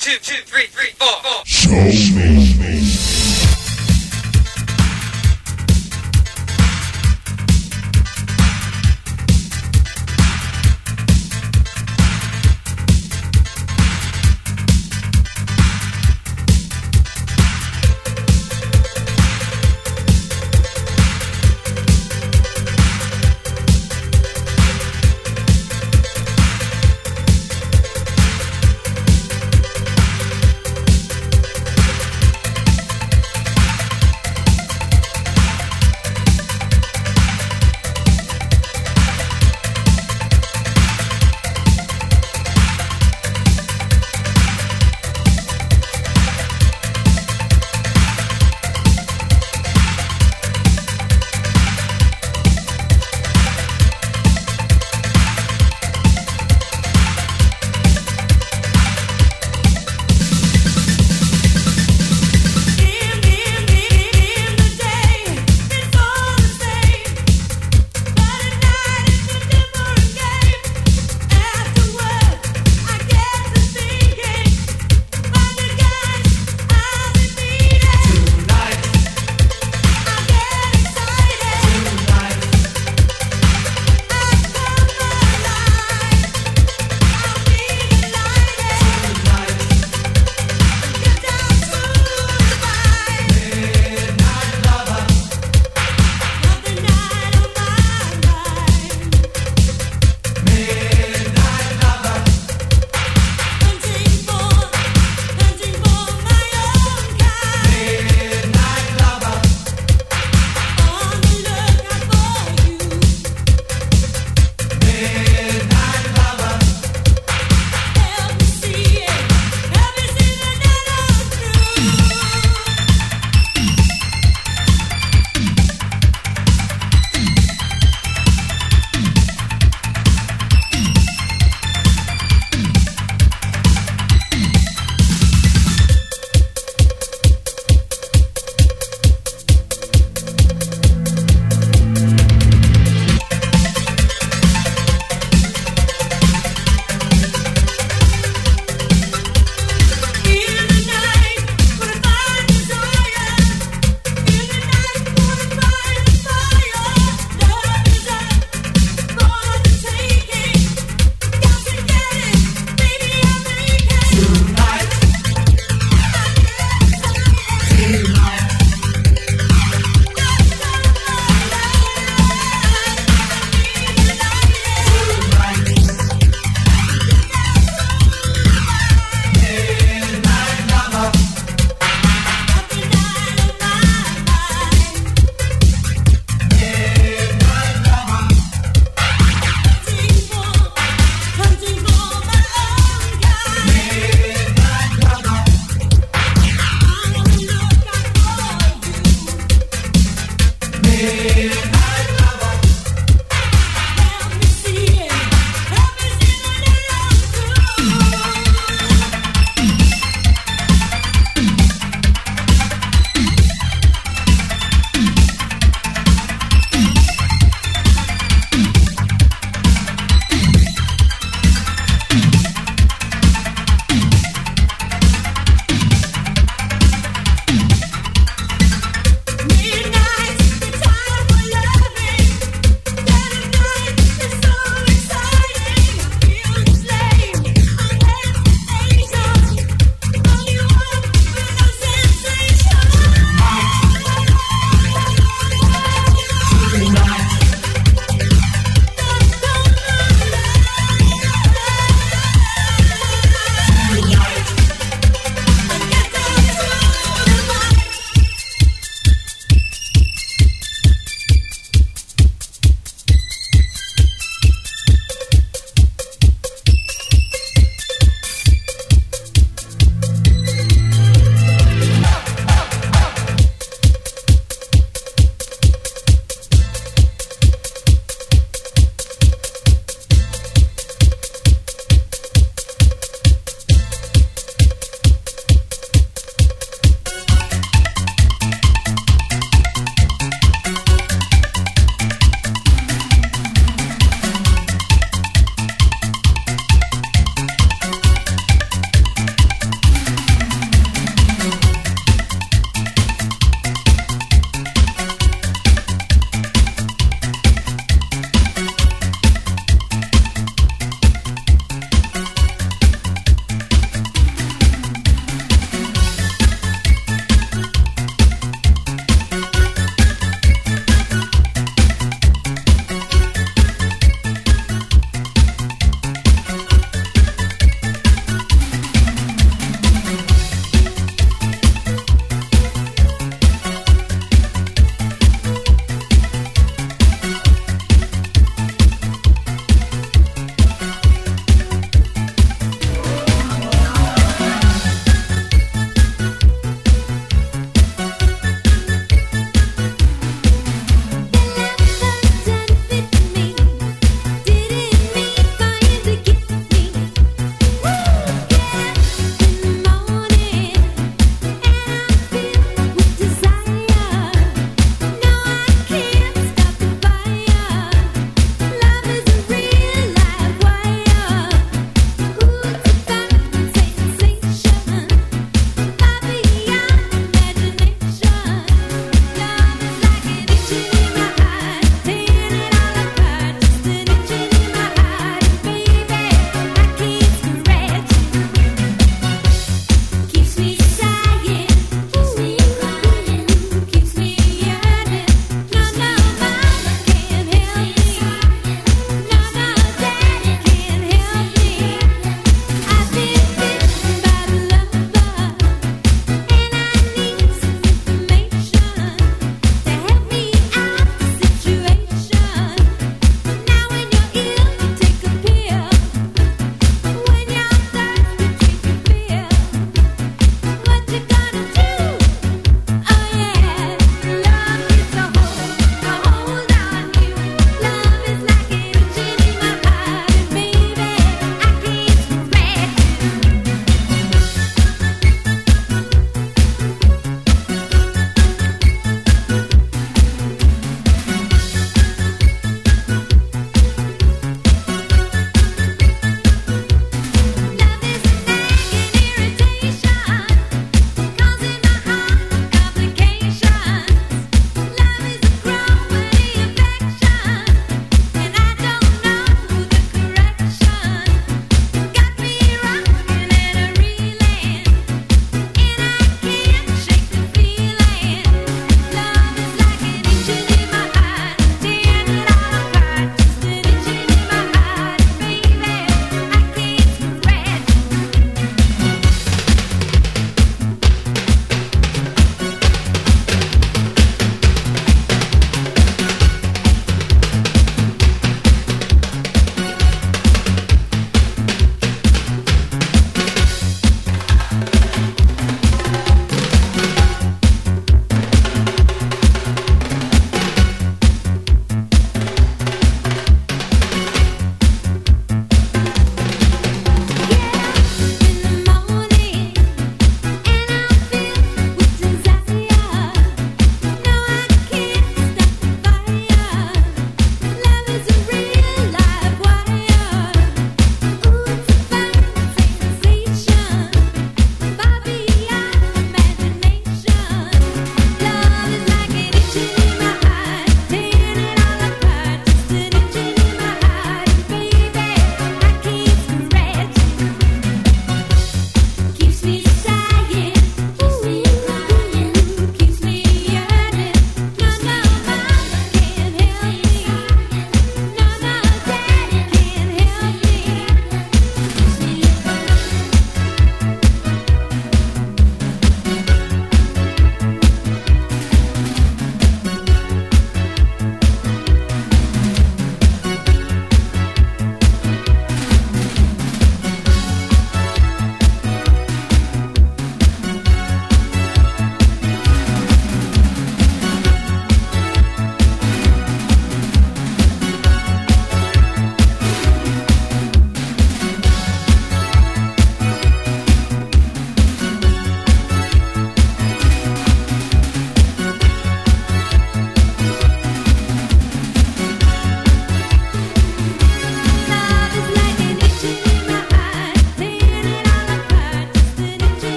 two, two, three, three, four, four. Show me.